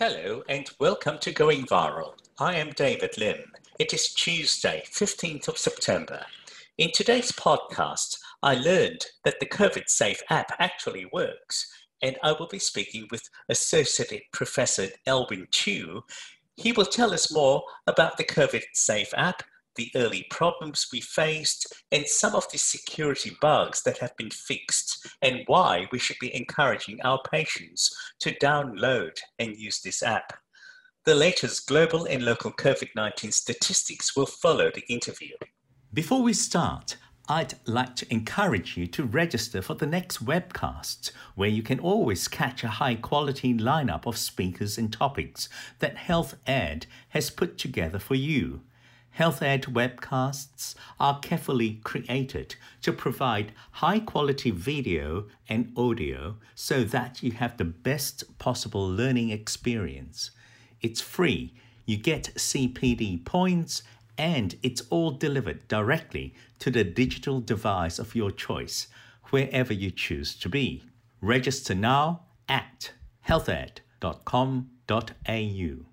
Hello and welcome to Going Viral. I am David Lim. It is Tuesday, 15th of September. In today's podcast, I learned that the COVID Safe app actually works, and I will be speaking with Associate Professor Alwen Tiu. He will tell us more about the COVID Safe app, the early problems we faced, and some of the security bugs that have been fixed, and why we should be encouraging our patients to download and use this app. The latest global and local COVID 19 statistics will follow the interview. Before we start, I'd like to encourage you to register for the next webcast, where you can always catch a high quality lineup of speakers and topics that Health Ed has put together for you. Health Ed webcasts are carefully created to provide high quality video and audio so that you have the best possible learning experience. It's free, you get CPD points, and it's all delivered directly to the digital device of your choice, wherever you choose to be. Register now at healthed.com.au.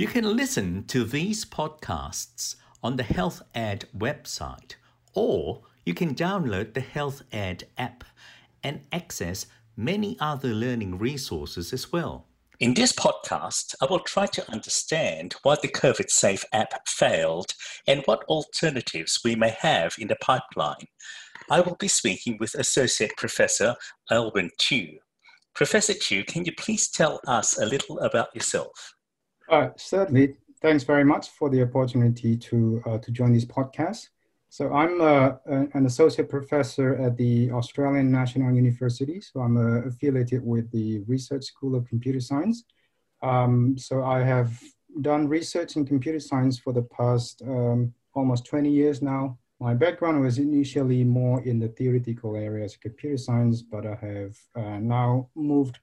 You can listen to these podcasts on the Health Ed website, or you can download the Health Ed app and access many other learning resources as well. In this podcast, I will try to understand why the COVID Safe app failed and what alternatives we may have in the pipeline. I will be speaking with Associate Professor Alwen Tiu. Professor Tiu, can you please tell us a little about yourself? Uh, certainly. Thanks very much for the opportunity to, uh, to join this podcast. So I'm uh, an associate professor at the Australian National University. So I'm uh, affiliated with the Research School of Computer Science. Um, so I have done research in computer science for the past um, almost 20 years now. My background was initially more in the theoretical areas of computer science, but I have uh, now moved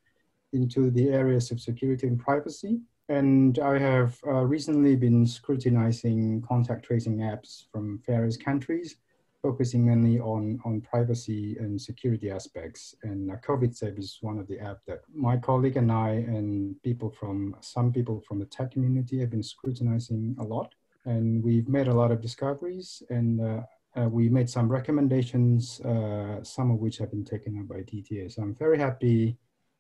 into the areas of security and privacy. And I have uh, recently been scrutinizing contact tracing apps from various countries, focusing mainly on, on privacy and security aspects. And uh, COVID Safe is one of the apps that my colleague and I and people from, some people from the tech community have been scrutinizing a lot. And we've made a lot of discoveries and uh, uh, we made some recommendations, uh, some of which have been taken up by DTA. So I'm very happy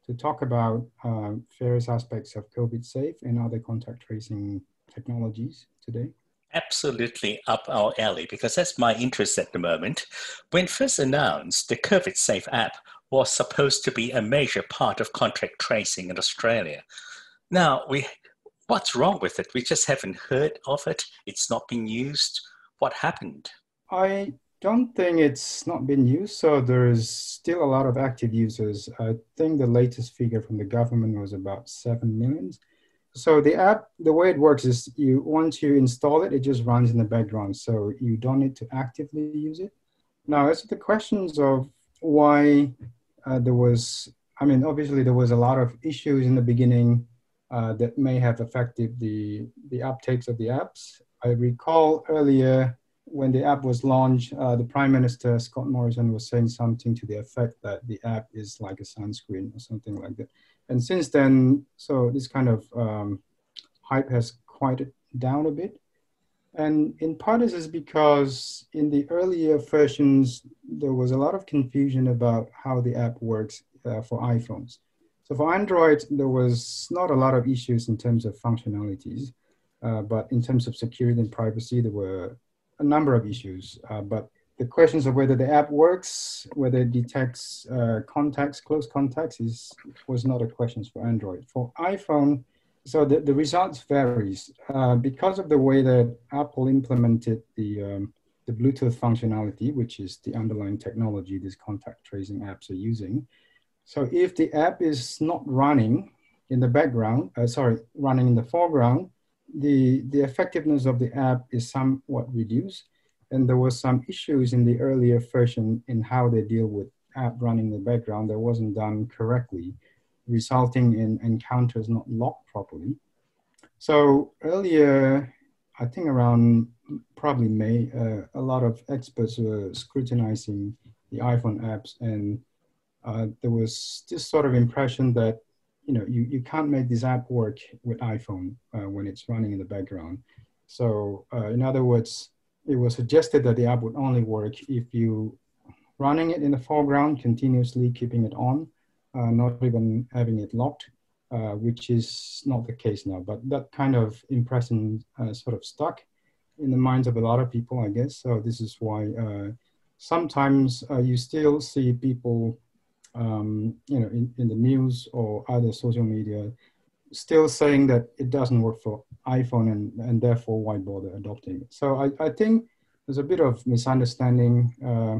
to talk about uh, various aspects of COVID safe and other contact tracing technologies today. Absolutely up our alley because that's my interest at the moment. When first announced, the COVID Safe app was supposed to be a major part of contact tracing in Australia. Now, we, what's wrong with it? We just haven't heard of it. It's not being used. What happened? I don't think it's not been used. So there is still a lot of active users. I think the latest figure from the government was about 7 million. So the app, the way it works is you once you install it, it just runs in the background. So you don't need to actively use it. Now, as to the questions of why uh, there was, I mean, obviously there was a lot of issues in the beginning uh, that may have affected the, the uptakes of the apps. I recall earlier when the app was launched, uh, the Prime Minister Scott Morrison was saying something to the effect that the app is like a sunscreen or something like that. And since then, so this kind of um, hype has quieted down a bit. And in part, this is because in the earlier versions, there was a lot of confusion about how the app works uh, for iPhones. So for Android, there was not a lot of issues in terms of functionalities, uh, but in terms of security and privacy, there were a number of issues, uh, but the questions of whether the app works, whether it detects uh, contacts, close contacts, is was not a question for Android. For iPhone, so the, the results varies uh, because of the way that Apple implemented the um, the Bluetooth functionality, which is the underlying technology these contact tracing apps are using. So if the app is not running in the background, uh, sorry, running in the foreground, the, the effectiveness of the app is somewhat reduced. And there was some issues in the earlier version in how they deal with app running in the background that wasn't done correctly, resulting in encounters not locked properly. So earlier, I think around probably May, uh, a lot of experts were scrutinizing the iPhone apps and uh, there was this sort of impression that you know, you, you can't make this app work with iPhone uh, when it's running in the background. So uh, in other words, it was suggested that the app would only work if you running it in the foreground, continuously keeping it on, uh, not even having it locked, uh, which is not the case now. But that kind of impression uh, sort of stuck in the minds of a lot of people, I guess. So this is why uh, sometimes you still see people, um, you know, in, in the news or other social media, still saying that it doesn't work for iPhone and, and therefore why bother adopting it. So I, I think there's a bit of misunderstanding uh,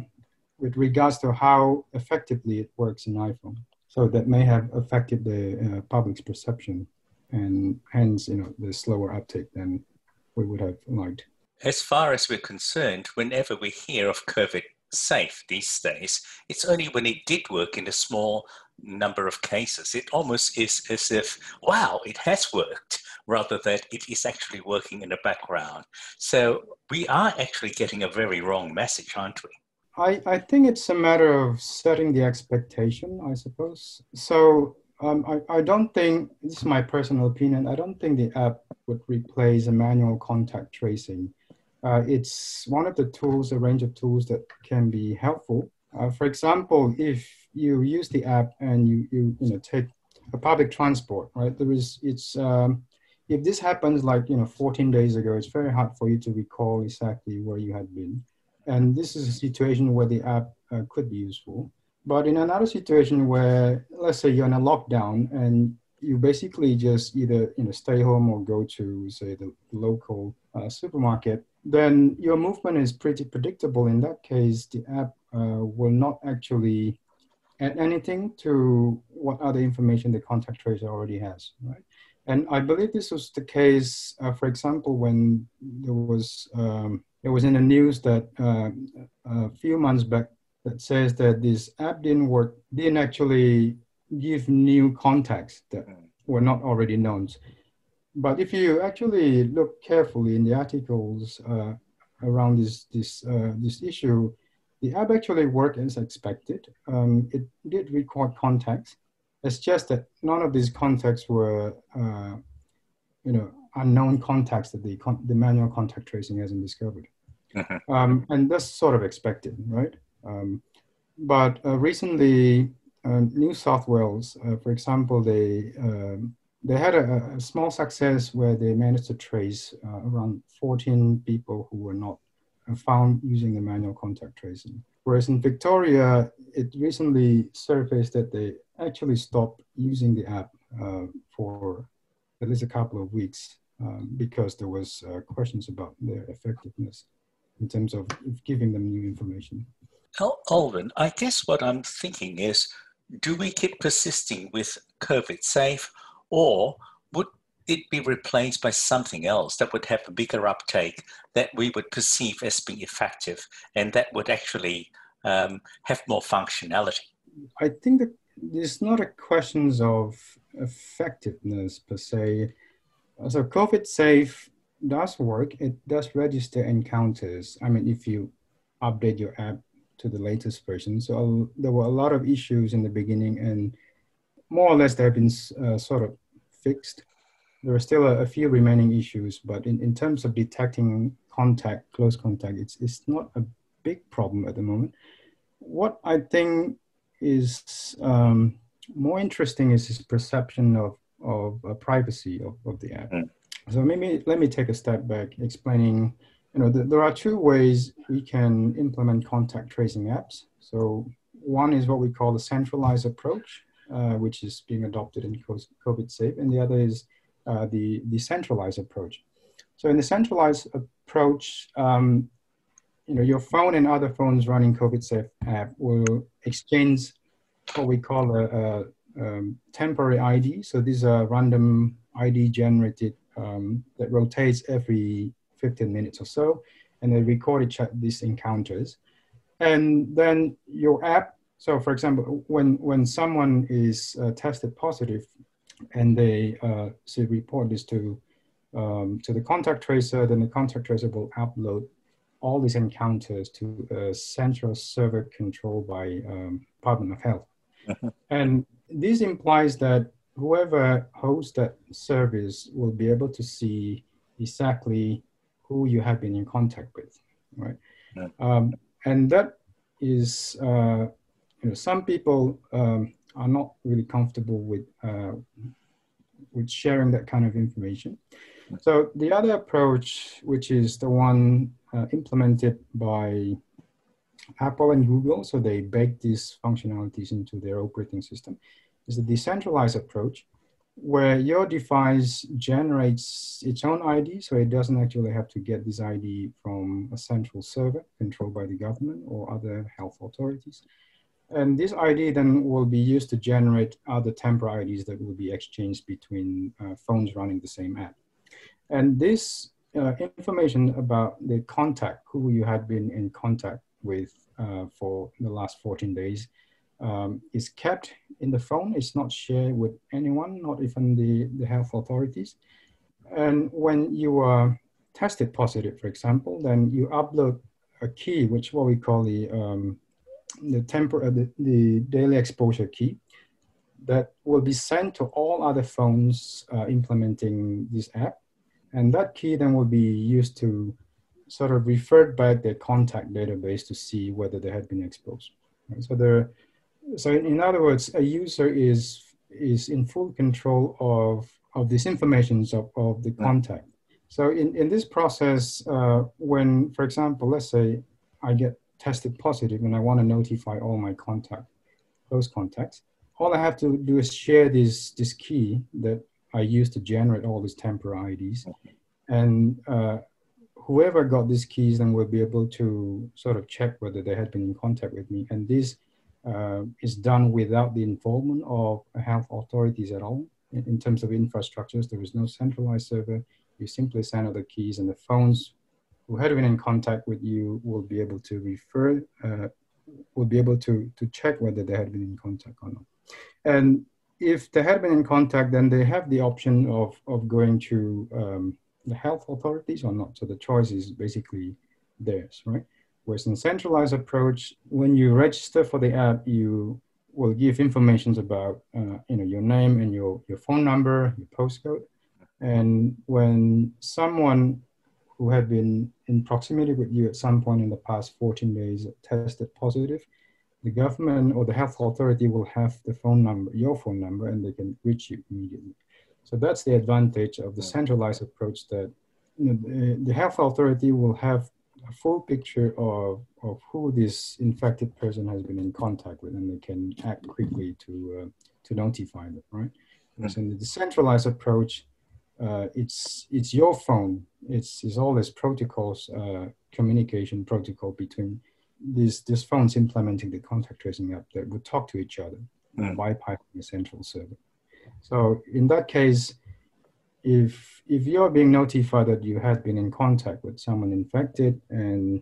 with regards to how effectively it works in iPhone. So that may have affected the uh, public's perception and hence, you know, the slower uptake than we would have liked. As far as we're concerned, whenever we hear of COVID safe these days, it's only when it did work in a small number of cases. It almost is as if, wow, it has worked, rather than it is actually working in the background. So we are actually getting a very wrong message, aren't we? I, I think it's a matter of setting the expectation, I suppose. So um, I, I don't think, this is my personal opinion, I don't think the app would replace a manual contact tracing. Uh, it's one of the tools, a range of tools that can be helpful. Uh, for example, if you use the app and you, you, you know, take a public transport, right? There is, it's, um, if this happens like, you know, 14 days ago, it's very hard for you to recall exactly where you had been. And this is a situation where the app uh, could be useful. But in another situation where, let's say you're in a lockdown and you basically just either you know stay home or go to say the local uh, supermarket, then your movement is pretty predictable. In that case, the app uh, will not actually add anything to what other information the contact tracer already has, right? And I believe this was the case, uh, for example, when there was um, it was in the news that uh, a few months back that says that this app didn't work, didn't actually give new contacts that were not already known. But if you actually look carefully in the articles uh, around this this uh, this issue, the app actually worked as expected. Um, it did record contacts. It's just that none of these contacts were, uh, you know, unknown contacts that the, the manual contact tracing hasn't discovered. Mm-hmm. Um, and that's sort of expected, right? Um, but uh, recently, uh, New South Wales, uh, for example, they um, they had a, a, small success where they managed to trace uh, around 14 people who were not uh, found using the manual contact tracing. Whereas in Victoria, it recently surfaced that they actually stopped using the app uh, for at least a couple of weeks um, because there was uh, questions about their effectiveness in terms of giving them new information. Alvin, I guess what I'm thinking is do we keep persisting with COVID safe or would it be replaced by something else that would have a bigger uptake that we would perceive as being effective and that would actually um, have more functionality? I think that it's not a question of effectiveness per se. So COVID safe does work. It does register encounters. I mean, if you update your app to the latest version. So there were a lot of issues in the beginning, and more or less they have been uh, sort of fixed. There are still a, a, few remaining issues, but in, in terms of detecting contact, close contact, it's, it's not a big problem at the moment. What I think is um, more interesting is his perception of, of uh, privacy of, of the app. Mm. So maybe let me take a step back explaining, you know, the, there are two ways we can implement contact tracing apps. So one is what we call the centralized approach, which is being adopted in COVID safe, and the other is uh, the decentralized approach. So in the centralized approach, um, you know, your phone and other phones running COVID safe app will exchange what we call a, a um, temporary ID. So these are random ID generated um, that rotates every 15 minutes or so, and they record each these encounters. And then your app, so for example, when, when someone is uh, tested positive and they uh, say report this to, um, to the contact tracer, then the contact tracer will upload all these encounters to a central server controlled by um, Department of Health. Uh-huh. And this implies that whoever hosts that service will be able to see exactly who you have been in contact with, right? Yeah. Um, and that is, uh, you know, some people um, are not really comfortable with uh, with sharing that kind of information. So the other approach, which is the one uh, implemented by Apple and Google, so they bake these functionalities into their operating system, is a decentralized approach where your device generates its own ID, so it doesn't actually have to get this ID from a central server controlled by the government or other health authorities. And this ID then will be used to generate other temporary IDs that will be exchanged between uh, phones running the same app. And this uh, information about the contact, who you had been in contact with uh, for the last 14 days, um, is kept in the phone. It's not shared with anyone, not even the, the health authorities. And when you are tested positive, for example, then you upload a key, which what we call the um, the, tempor- uh, the, the daily exposure key that will be sent to all other phones uh, implementing this app. And that key then will be used to sort of refer back their contact database to see whether they had been exposed. Right? So there, so in other words, a user is is in full control of of these informations of, of the contact. So in, in this process, uh, when, for example, let's say I get tested positive and I want to notify all my contact, close contacts, all I have to do is share this, this key that I use to generate all these temporary IDs. And uh, whoever got these keys then will be able to sort of check whether they had been in contact with me. And this uh, is done without the involvement of health authorities at all. In, in terms of infrastructures, there is no centralized server. You simply send out the keys and the phones who had been in contact with you will be able to refer, uh, will be able to, to check whether they had been in contact or not. And if they had been in contact, then they have the option of, of going to um, the health authorities or not. So the choice is basically theirs, right? Whereas in centralized approach, when you register for the app, you will give information about uh, you know your name and your, your phone number, your postcode. And when someone who had been in proximity with you at some point in the past 14 days tested positive, the government or the health authority will have the phone number, your phone number, and they can reach you immediately. So that's the advantage of the centralized approach that you know, the, the health authority will have a full picture of, of who this infected person has been in contact with, and they can act quickly to, uh, to notify them, right? Mm-hmm. So in the decentralized approach, uh, it's it's your phone. It's it's all this protocols, uh, communication protocol between these these phones implementing the contact tracing app that would talk to each other, mm. bypassing a central server. So in that case, if if you're being notified that you had been in contact with someone infected, and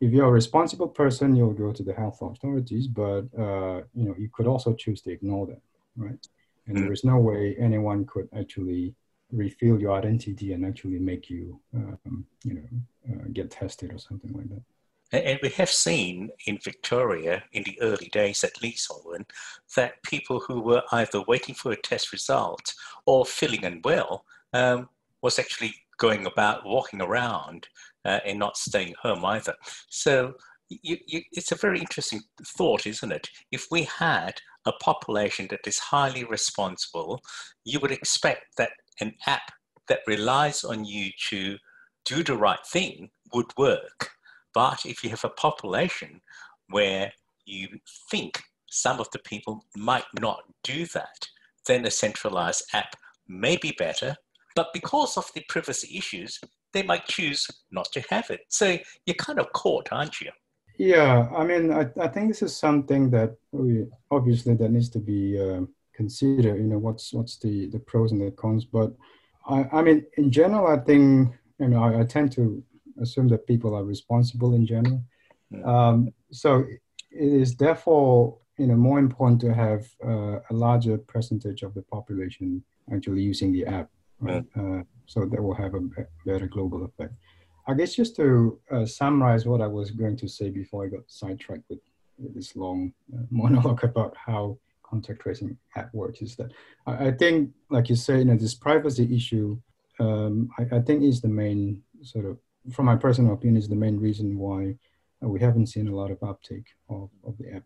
if you're a responsible person, you'll go to the health authorities. But uh, you know you could also choose to ignore that, right? And mm. there is no way anyone could actually reveal your identity and actually make you, um, you know, uh, get tested or something like that. And we have seen in Victoria, in the early days at least, Alwen, that people who were either waiting for a test result or feeling unwell um, was actually going about, walking around, uh, and not staying home either. So you, you, it's a very interesting thought, isn't it? If we had a population that is highly responsible, you would expect that an app that relies on you to do the right thing would work. But if you have a population where you think some of the people might not do that, then a centralized app may be better. But because of the privacy issues, they might choose not to have it. So you're kind of caught, aren't you? Yeah, I mean, I, I think this is something that we obviously that needs to be uh, consider you know what's what's the the pros and the cons. But i i mean in general i think you know i, I tend to assume that people are responsible in general. Um, so it is therefore you know more important to have uh, a larger percentage of the population actually using the app right? uh, so that will have a better global effect. I guess just to uh, summarize what i was going to say before i got sidetracked with, this long uh, monologue about how contact tracing app works is that I, think, like you say, you know, this privacy issue, um, I, I, think is the main sort of, from my personal opinion, is the main reason why we haven't seen a lot of uptake of, of the app.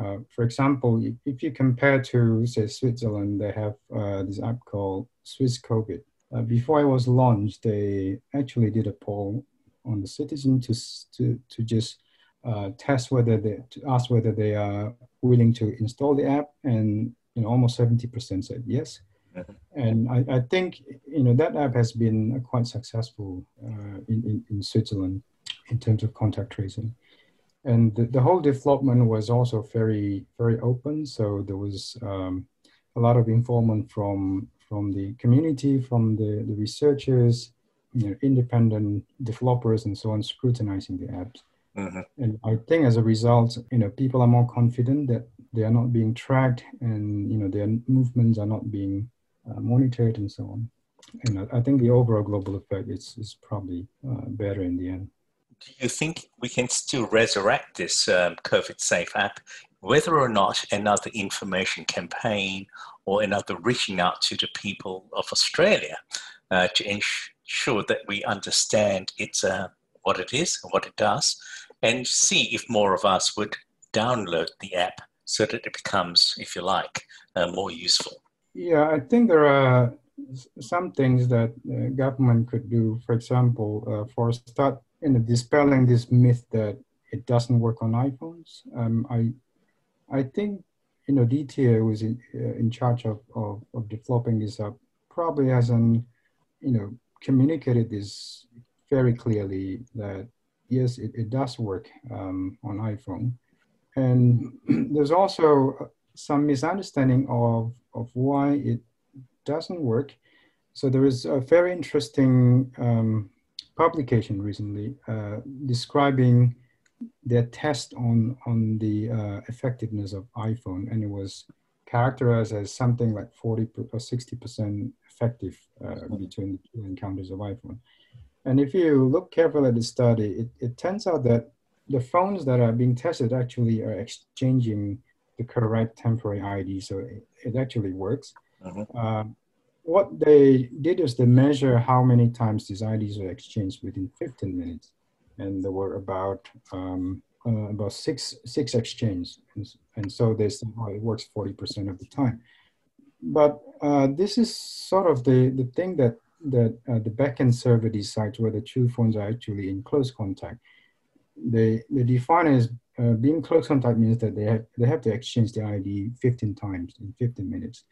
Uh, for example, if, if, you compare to, say, Switzerland, they have uh, this app called SwissCovid. Uh, before it was launched, they actually did a poll on the citizen to, to, to just uh, test whether they, to ask whether they are willing to install the app, and you know, almost 70% said yes. Mm-hmm. And I, I, think you know that app has been quite successful uh, in, in, in, Switzerland in terms of contact tracing. And the, the whole development was also very, very open. So there was um, a lot of involvement from, from the community, from the, the researchers, you know, independent developers and so on scrutinizing the apps. Mm-hmm. And I think as a result, you know, people are more confident that they are not being tracked and, you know, their movements are not being uh, monitored and so on. And I, I, think the overall global effect is, is probably uh, better in the end. Do you think we can still resurrect this um, COVID safe app, whether or not another information campaign or another reaching out to the people of Australia uh, to ensure that we understand its uh, what it is and what it does, and see if more of us would download the app so that it becomes, if you like, uh, more useful. Yeah, I think there are some things that the government could do. For example, uh, for start in dispelling this myth that it doesn't work on iPhones. Um, I, I think you know DTA was in, uh, in charge of, of, of developing this app probably hasn't you know communicated this very clearly that yes, it, it does work um, on iPhone. And there's also some misunderstanding of, of why it doesn't work. So there is a very interesting um, publication recently uh, describing their test on, on the uh, effectiveness of iPhone, and it was characterized as something like 40 or 60% effective uh, between the encounters of iPhone. And if you look carefully at the study, it, it turns out that the phones that are being tested actually are exchanging the correct temporary ID, so it, it actually works. Uh-huh. Uh, what they did is they measure how many times these IDs were exchanged within 15 minutes, and there were about um, uh, about six six exchanges, and, and so they said, oh, it works 40% of the time. But uh, this is sort of the the thing that that uh, the backend server decides whether two phones are actually in close contact. They, they define as uh, being close contact means that they have, they have to exchange the ID 15 times in 15 minutes.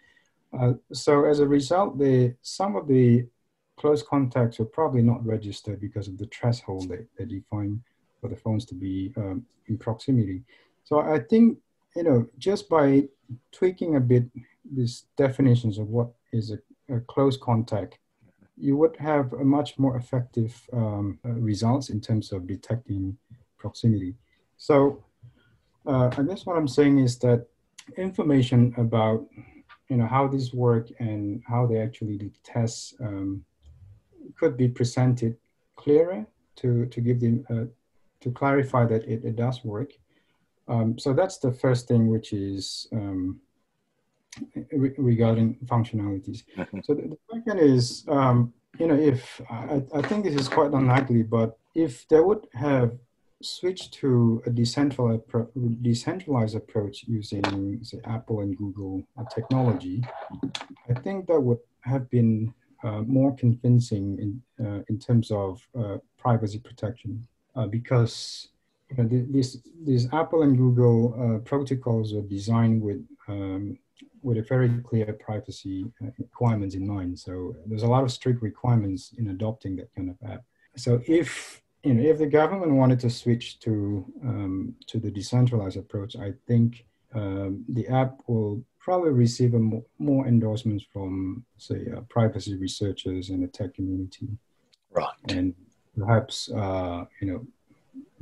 Uh, so as a result, the, some of the close contacts are probably not registered because of the threshold that they define for the phones to be um, in proximity. So I think, you know, just by tweaking a bit these definitions of what is a, a close contact you would have a much more effective um, uh, results in terms of detecting proximity. So uh, I guess what I'm saying is that information about you know how these work and how they actually do tests um, could be presented clearer to to give them uh, to clarify that it, it does work. Um, so that's the first thing, which is um, re regarding functionalities. Mm-hmm. So the, the, second is, um, you know, if I, I think this is quite unlikely, but if they would have switched to a decentralized, decentralized approach using, say, Apple and Google technology, I think that would have been uh, more convincing in, uh, in terms of uh, privacy protection uh, because you know, these, these Apple and Google uh, protocols are designed with um, with a very clear privacy uh, requirements in mind. So there's a lot of strict requirements in adopting that kind of app. So if you know if the government wanted to switch to um, to the decentralized approach, I think um, the app will probably receive more, more, endorsements from say uh, privacy researchers and the tech community, right? And perhaps uh, you know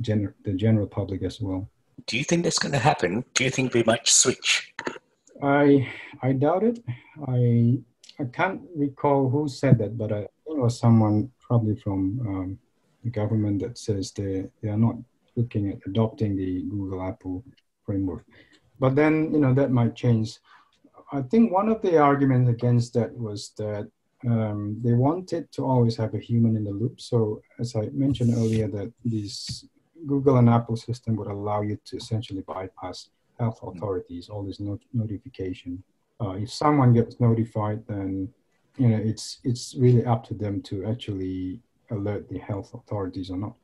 gen- the general public as well. Do you think that's going to happen? Do you think we might switch? I I doubt it. I I can't recall who said that, but I think it was someone probably from um, the government that says they, they are not looking at adopting the Google Apple framework. But then, you know, that might change. I think one of the arguments against that was that um, they wanted to always have a human in the loop. So, as I mentioned earlier, that this Google and Apple system would allow you to essentially bypass health authorities, all this not- notification. Uh, if someone gets notified, then you know it's it's really up to them to actually alert the health authorities or not.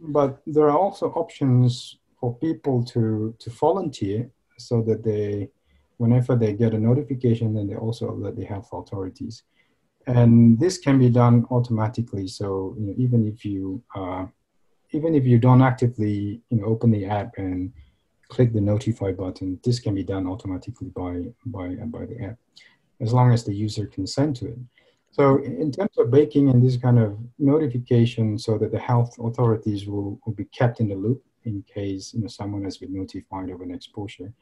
But there are also options for people to to volunteer so that they whenever they get a notification then they also alert the health authorities and this can be done automatically so you know, even if you uh, even if you don't actively you know open the app and click the notify button this can be done automatically by by by the app as long as the user consent to it so in terms of baking in this kind of notification so that the health authorities will, will be kept in the loop in case you know someone has been notified of an exposure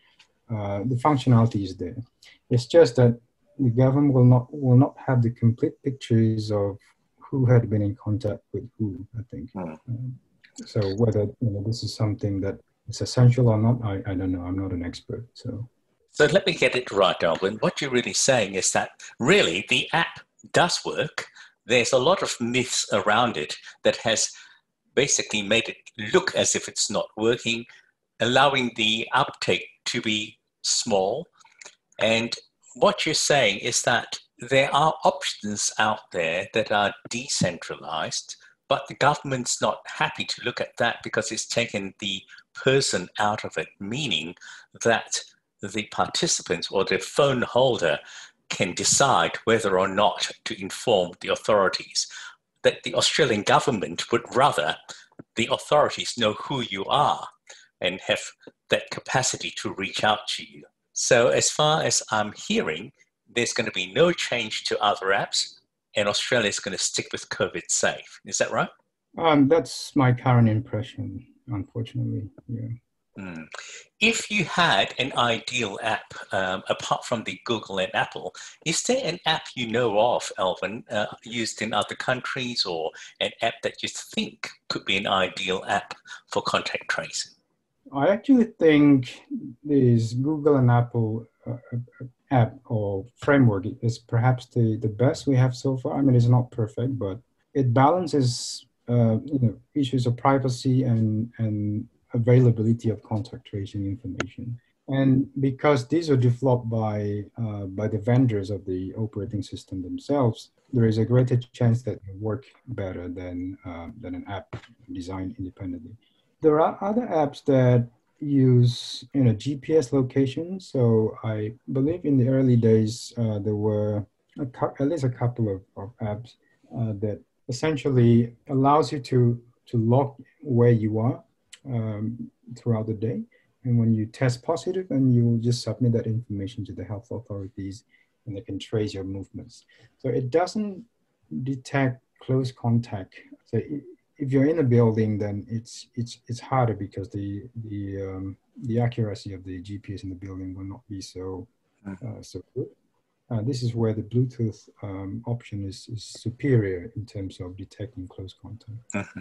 uh, the functionality is there it's just that the government will not will not have the complete pictures of who had been in contact with who. I think. Hmm. Um, so whether you know, this is something that is essential or not, I, I don't know. I'm not an expert, so. So let me get it right, Alvin. What you're really saying is that really the app does work. There's a lot of myths around it that has basically made it look as if it's not working, allowing the uptake to be small. And what you're saying is that there are options out there that are decentralized, but the government's not happy to look at that because it's taken the person out of it, meaning that the participants or the phone holder can decide whether or not to inform the authorities. That the Australian government would rather the authorities know who you are and have that capacity to reach out to you. So, as far as I'm hearing, there's going to be no change to other apps, and Australia is going to stick with COVID safe. Is that right? Um, that's my current impression, unfortunately. Yeah. Mm. If you had an ideal app um, apart from the Google and Apple, is there an app you know of, Alvin, uh, used in other countries, or an app that you think could be an ideal app for contact tracing? I actually think this Google and Apple uh, uh, app or framework is perhaps the, the best we have so far. I mean, it's not perfect, but it balances uh, you know, issues of privacy and, and availability of contact tracing information. And because these are developed by, uh, by the vendors of the operating system themselves, there is a greater chance that it work better than, uh, than an app designed independently. There are other apps that use you know GPS location. So I believe in the early days uh, there were at least a couple of, of apps uh, that essentially allows you to to log where you are um, throughout the day. And when you test positive, then you just submit that information to the health authorities, and they can trace your movements. So it doesn't detect close contact. So if you're in a building, then it's it's it's harder because the the um, the accuracy of the GPS in the building will not be so uh, so good. Uh, this is where the Bluetooth um, option is, is superior in terms of detecting close contact. Uh-huh.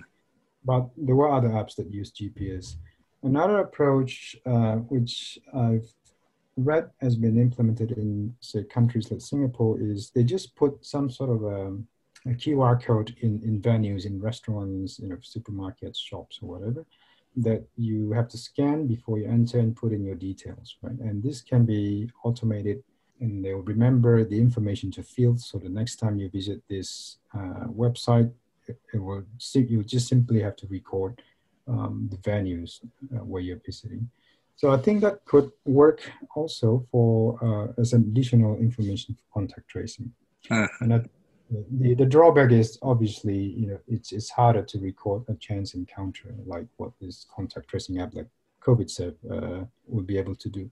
But there were other apps that use GPS. Another approach, uh, which I've read has been implemented in, say, countries like Singapore, is they just put some sort of a um, a QR code in, in venues, in restaurants, you know, supermarkets, shops, or whatever, that you have to scan before you enter and put in your details, right? And this can be automated and they'll remember the information to field. So the next time you visit this uh, website, it, it, will you just simply have to record um, the venues uh, where you're visiting. So I think that could work also for uh, as additional information for contact tracing. Uh-huh. And I the, the drawback is obviously you know it's it's harder to record a chance encounter like what this contact tracing app like COVIDSafe uh, would be able to do.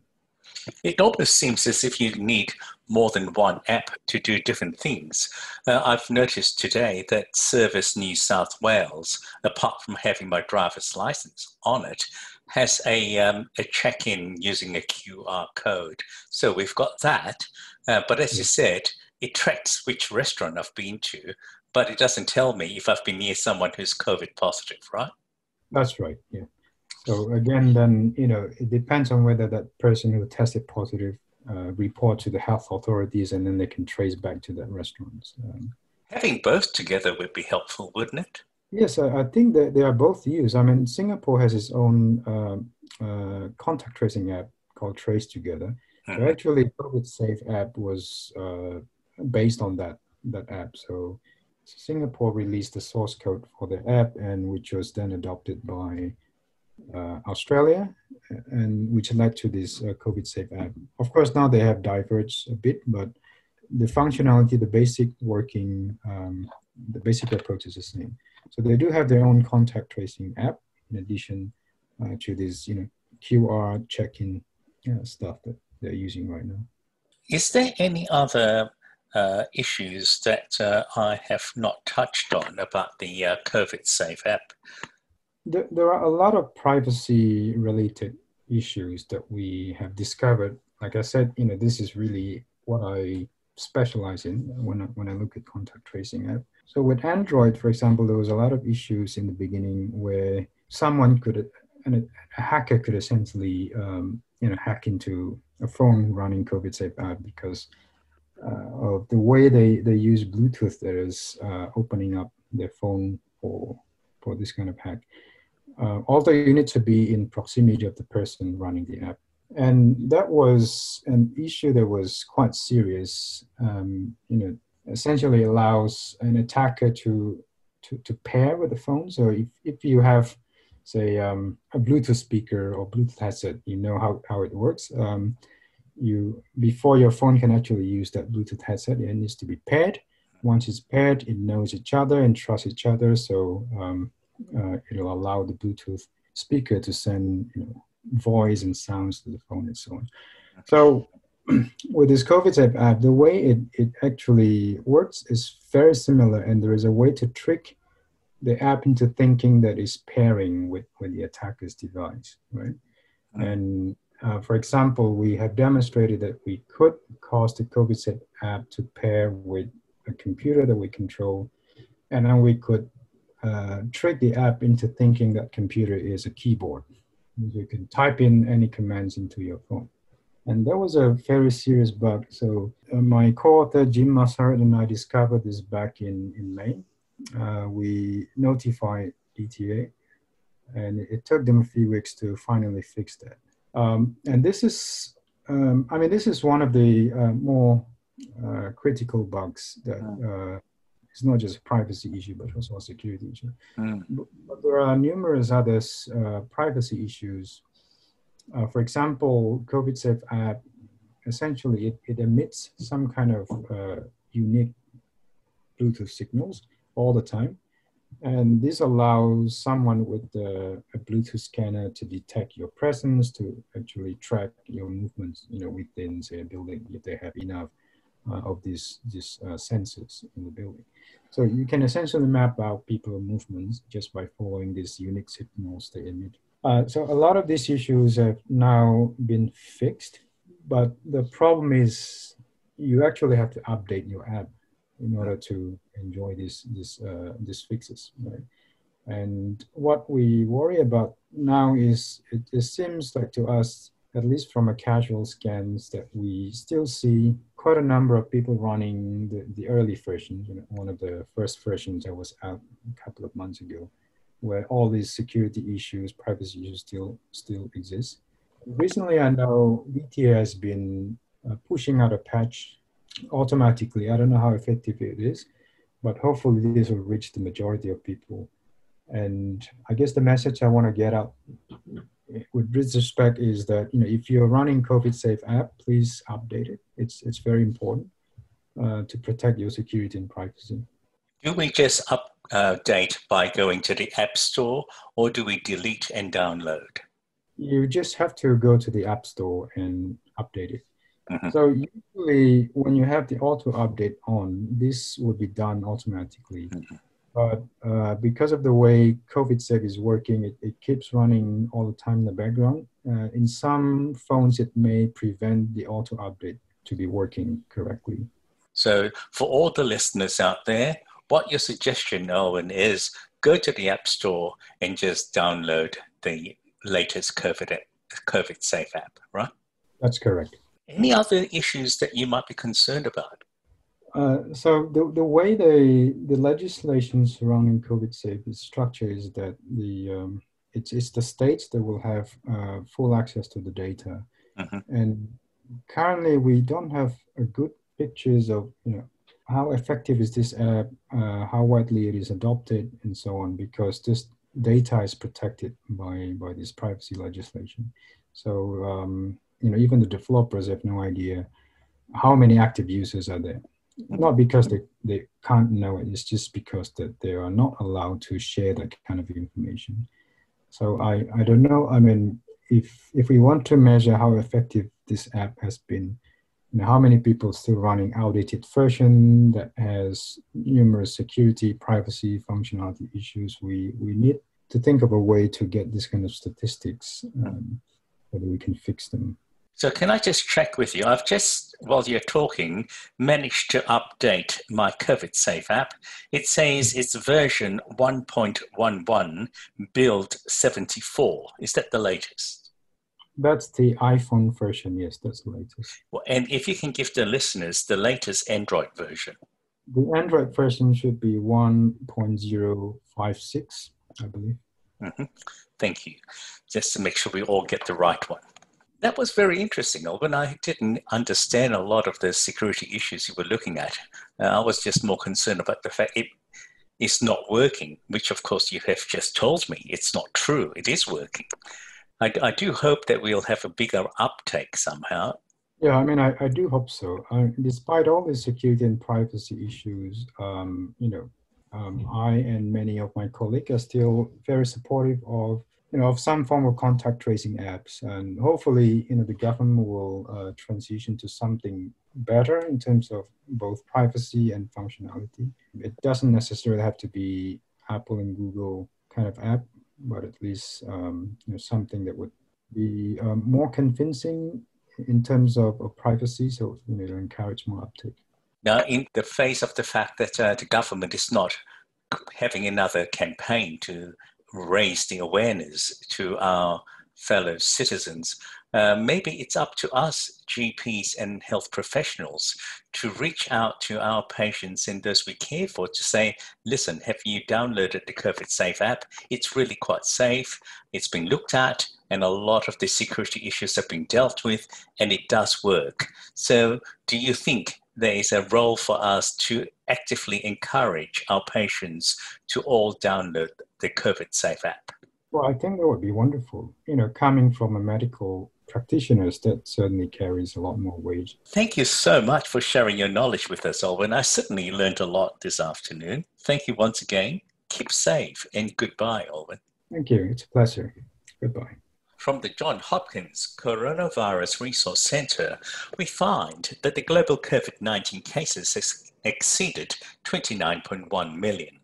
It almost seems as if you need more than one app to do different things. Uh, I've noticed today that Service New South Wales, apart from having my driver's license on it, has a, um, a check in using a QR code. So we've got that. Uh, but as you said, it tracks which restaurant I've been to, but it doesn't tell me if I've been near someone who's COVID positive, right? That's right. Yeah. So again, then you know it depends on whether that person who tested positive uh, report to the health authorities, and then they can trace back to that restaurant. Um, Having both together would be helpful, wouldn't it? Yes, I, I think that they are both used. I mean, Singapore has its own uh, uh, contact tracing app called TraceTogether. Mm-hmm. So actually, COVID Safe app was uh, based on that that app. So Singapore released the source code for the app, and which was then adopted by uh, Australia, and which led to this uh, COVID Safe app. Of course, now they have diverged a bit, but the functionality, the basic working, um, the basic approach is the same. So they do have their own contact tracing app in addition uh, to this, you know, QR check-in uh, stuff that they're using right now. Is there any other uh, issues that uh, I have not touched on about the uh, COVID Safe app? There, there are a lot of privacy-related issues that we have discovered. Like I said, you know, this is really what I specialize in when I, when I look at contact tracing app. So with Android, for example, there was a lot of issues in the beginning where someone could, and a hacker could essentially, um, you know, hack into a phone running COVID safe app because of the way they, they use Bluetooth that is uh, opening up their phone for, for this kind of hack. Uh, although you need to be in proximity of the person running the app. And that was an issue that was quite serious. Um, you know, essentially allows an attacker to to, to pair with the phone. So if, if you have, say, um, a Bluetooth speaker or Bluetooth headset, you know how, how it works. Um, you before your phone can actually use that Bluetooth headset, it needs to be paired. Once it's paired, it knows each other and trusts each other. So um, uh, it'll allow the Bluetooth speaker to send you know, voice and sounds to the phone and so on. So with this COVID type app, the way it, it actually works is very similar, and there is a way to trick the app into thinking that it's pairing with, with the attacker's device, right? Mm-hmm. And uh, for example, we have demonstrated that we could cause the COVID app to pair with a computer that we control, and then we could uh, trick the app into thinking that computer is a keyboard. You can type in any commands into your phone. And that was a very serious bug. So uh, my co-author Jim Mussared and I discovered this back in, in May. Uh, we notified DTA and it took them a few weeks to finally fix that. Um, and this is, um, I mean, this is one of the uh, more uh, critical bugs that uh, it's not just a privacy issue, but also a security issue. Mm. But, but, there are numerous other uh, privacy issues. Uh, for example, COVID Safe app, essentially it, it emits some kind of uh, unique Bluetooth signals all the time. And this allows someone with a, a, Bluetooth scanner to detect your presence, to actually track your movements, you know, within say a building if they have enough uh, of these these uh, sensors in the building. So you can essentially map out people's movements just by following these unique signals they emit. Uh, so a lot of these issues have now been fixed, but the problem is you actually have to update your app in order to enjoy these these uh, fixes, right? And what we worry about now is it, it seems like to us, at least from a casual scans, that we still see quite a number of people running the, the early version, you know, one of the first versions that was out a couple of months ago, where all these security issues, privacy issues still still exist. Recently, I know DTA has been uh, pushing out a patch automatically. I don't know how effective it is, but hopefully this will reach the majority of people. And I guess the message I want to get out with respect is that you know if you're running COVID safe app, please update it. It's it's very important uh, to protect your security and privacy. Do we just update by going to the App Store, or do we delete and download? You just have to go to the App Store and update it. Mm-hmm. So usually when you have the auto update on, this would be done automatically. Mm-hmm. But uh, because of the way COVID Safe is working, it, it keeps running all the time in the background. Uh, in some phones, it may prevent the auto update to be working correctly. So for all the listeners out there, what your suggestion, Owen, is go to the App Store and just download the latest COVID, COVID Safe app, right? That's correct. Any other issues that you might be concerned about? Uh, so the, the way the the legislation surrounding COVID safe is structured is that the um, it's it's the states that will have uh, full access to the data, mm-hmm. and currently we don't have a good pictures of you know how effective is this app, uh, how widely it is adopted, and so on, because this data is protected by by this privacy legislation. So um, you know even the developers have no idea how many active users are there not because they, they can't know it, it's just because that they are not allowed to share that kind of information. So I, I don't know. I mean, if if we want to measure how effective this app has been, you know, how many people still running outdated version that has numerous security, privacy, functionality issues, we we need to think of a way to get this kind of statistics, um, whether we can fix them. So can I just check with you? I've just, while you're talking, managed to update my COVID Safe app. It says it's version 1.11, build 74. Is that the latest? That's the iPhone version, yes, that's the latest. Well, and if you can give the listeners the latest Android version. The Android version should be 1.056, I believe. Mm-hmm. Thank you. Just to make sure we all get the right one that was very interesting, Alwen. I didn't understand a lot of the security issues you were looking at. Uh, I was just more concerned about the fact it is not working, which of course you have just told me it's not true. It is working. I, I do hope that we'll have a bigger uptake somehow. Yeah, I mean, I, I do hope so. Uh, despite all the security and privacy issues, um, you know, um, I and many of my colleagues are still very supportive of you know, of some form of contact tracing apps. And hopefully, you know, the government will uh, transition to something better in terms of both privacy and functionality. It doesn't necessarily have to be Apple and Google kind of app, but at least um, you know, something that would be um, more convincing in terms of, of privacy, so you know, encourage more uptake. Now, in the face of the fact that uh, the government is not having another campaign to raise the awareness to our fellow citizens. Uh, maybe it's up to us, GPs and health professionals, to reach out to our patients and those we care for to say, listen, have you downloaded the COVID Safe app? It's really quite safe. It's been looked at, and a lot of the security issues have been dealt with, and it does work. So, do you think there is a role for us to actively encourage our patients to all download the COVID Safe app? Well, I think that would be wonderful. You know, coming from a medical practitioners, that certainly carries a lot more weight. Thank you so much for sharing your knowledge with us, Alwen. I certainly learned a lot this afternoon. Thank you once again. Keep safe and goodbye, Alwen. Thank you. It's a pleasure. Goodbye. From the Johns Hopkins Coronavirus Resource Center, we find that the global COVID 19 cases has exceeded 29.1 million.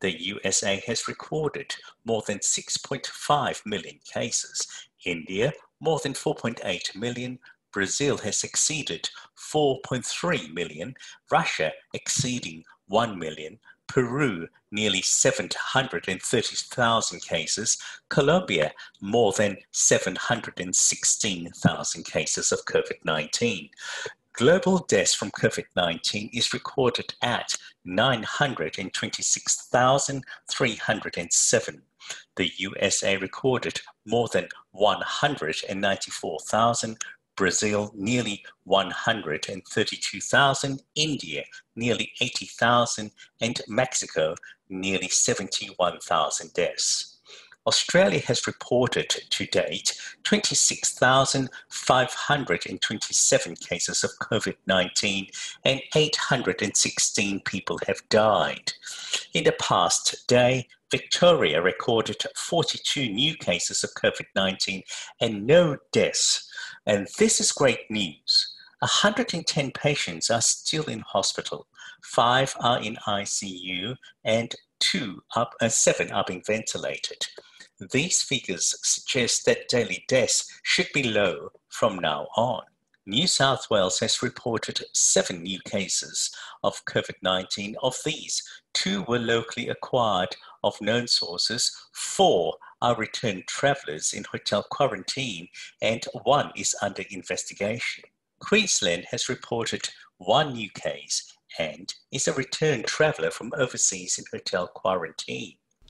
The USA has recorded more than 6.5 million cases. India, more than 4.8 million. Brazil has exceeded 4.3 million. Russia exceeding 1 million. Peru, nearly 730,000 cases, Colombia, more than 716,000 cases of COVID 19. Global deaths from COVID 19 is recorded at 926,307. The USA recorded more than 194,000 Brazil nearly 132,000, India nearly 80,000, and Mexico nearly 71,000 deaths. Australia has reported to date 26,527 cases of COVID 19 and 816 people have died. In the past day, Victoria recorded 42 new cases of COVID 19 and no deaths and this is great news. 110 patients are still in hospital, five are in ICU, and two up, uh, seven are being ventilated. These figures suggest that daily deaths should be low from now on. New South Wales has reported seven new cases of COVID 19. Of these, two were locally acquired of known sources, four are returned travellers in hotel quarantine and one is under investigation. Queensland has reported one new case and is a returned traveller from overseas in hotel quarantine.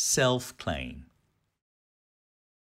self claim.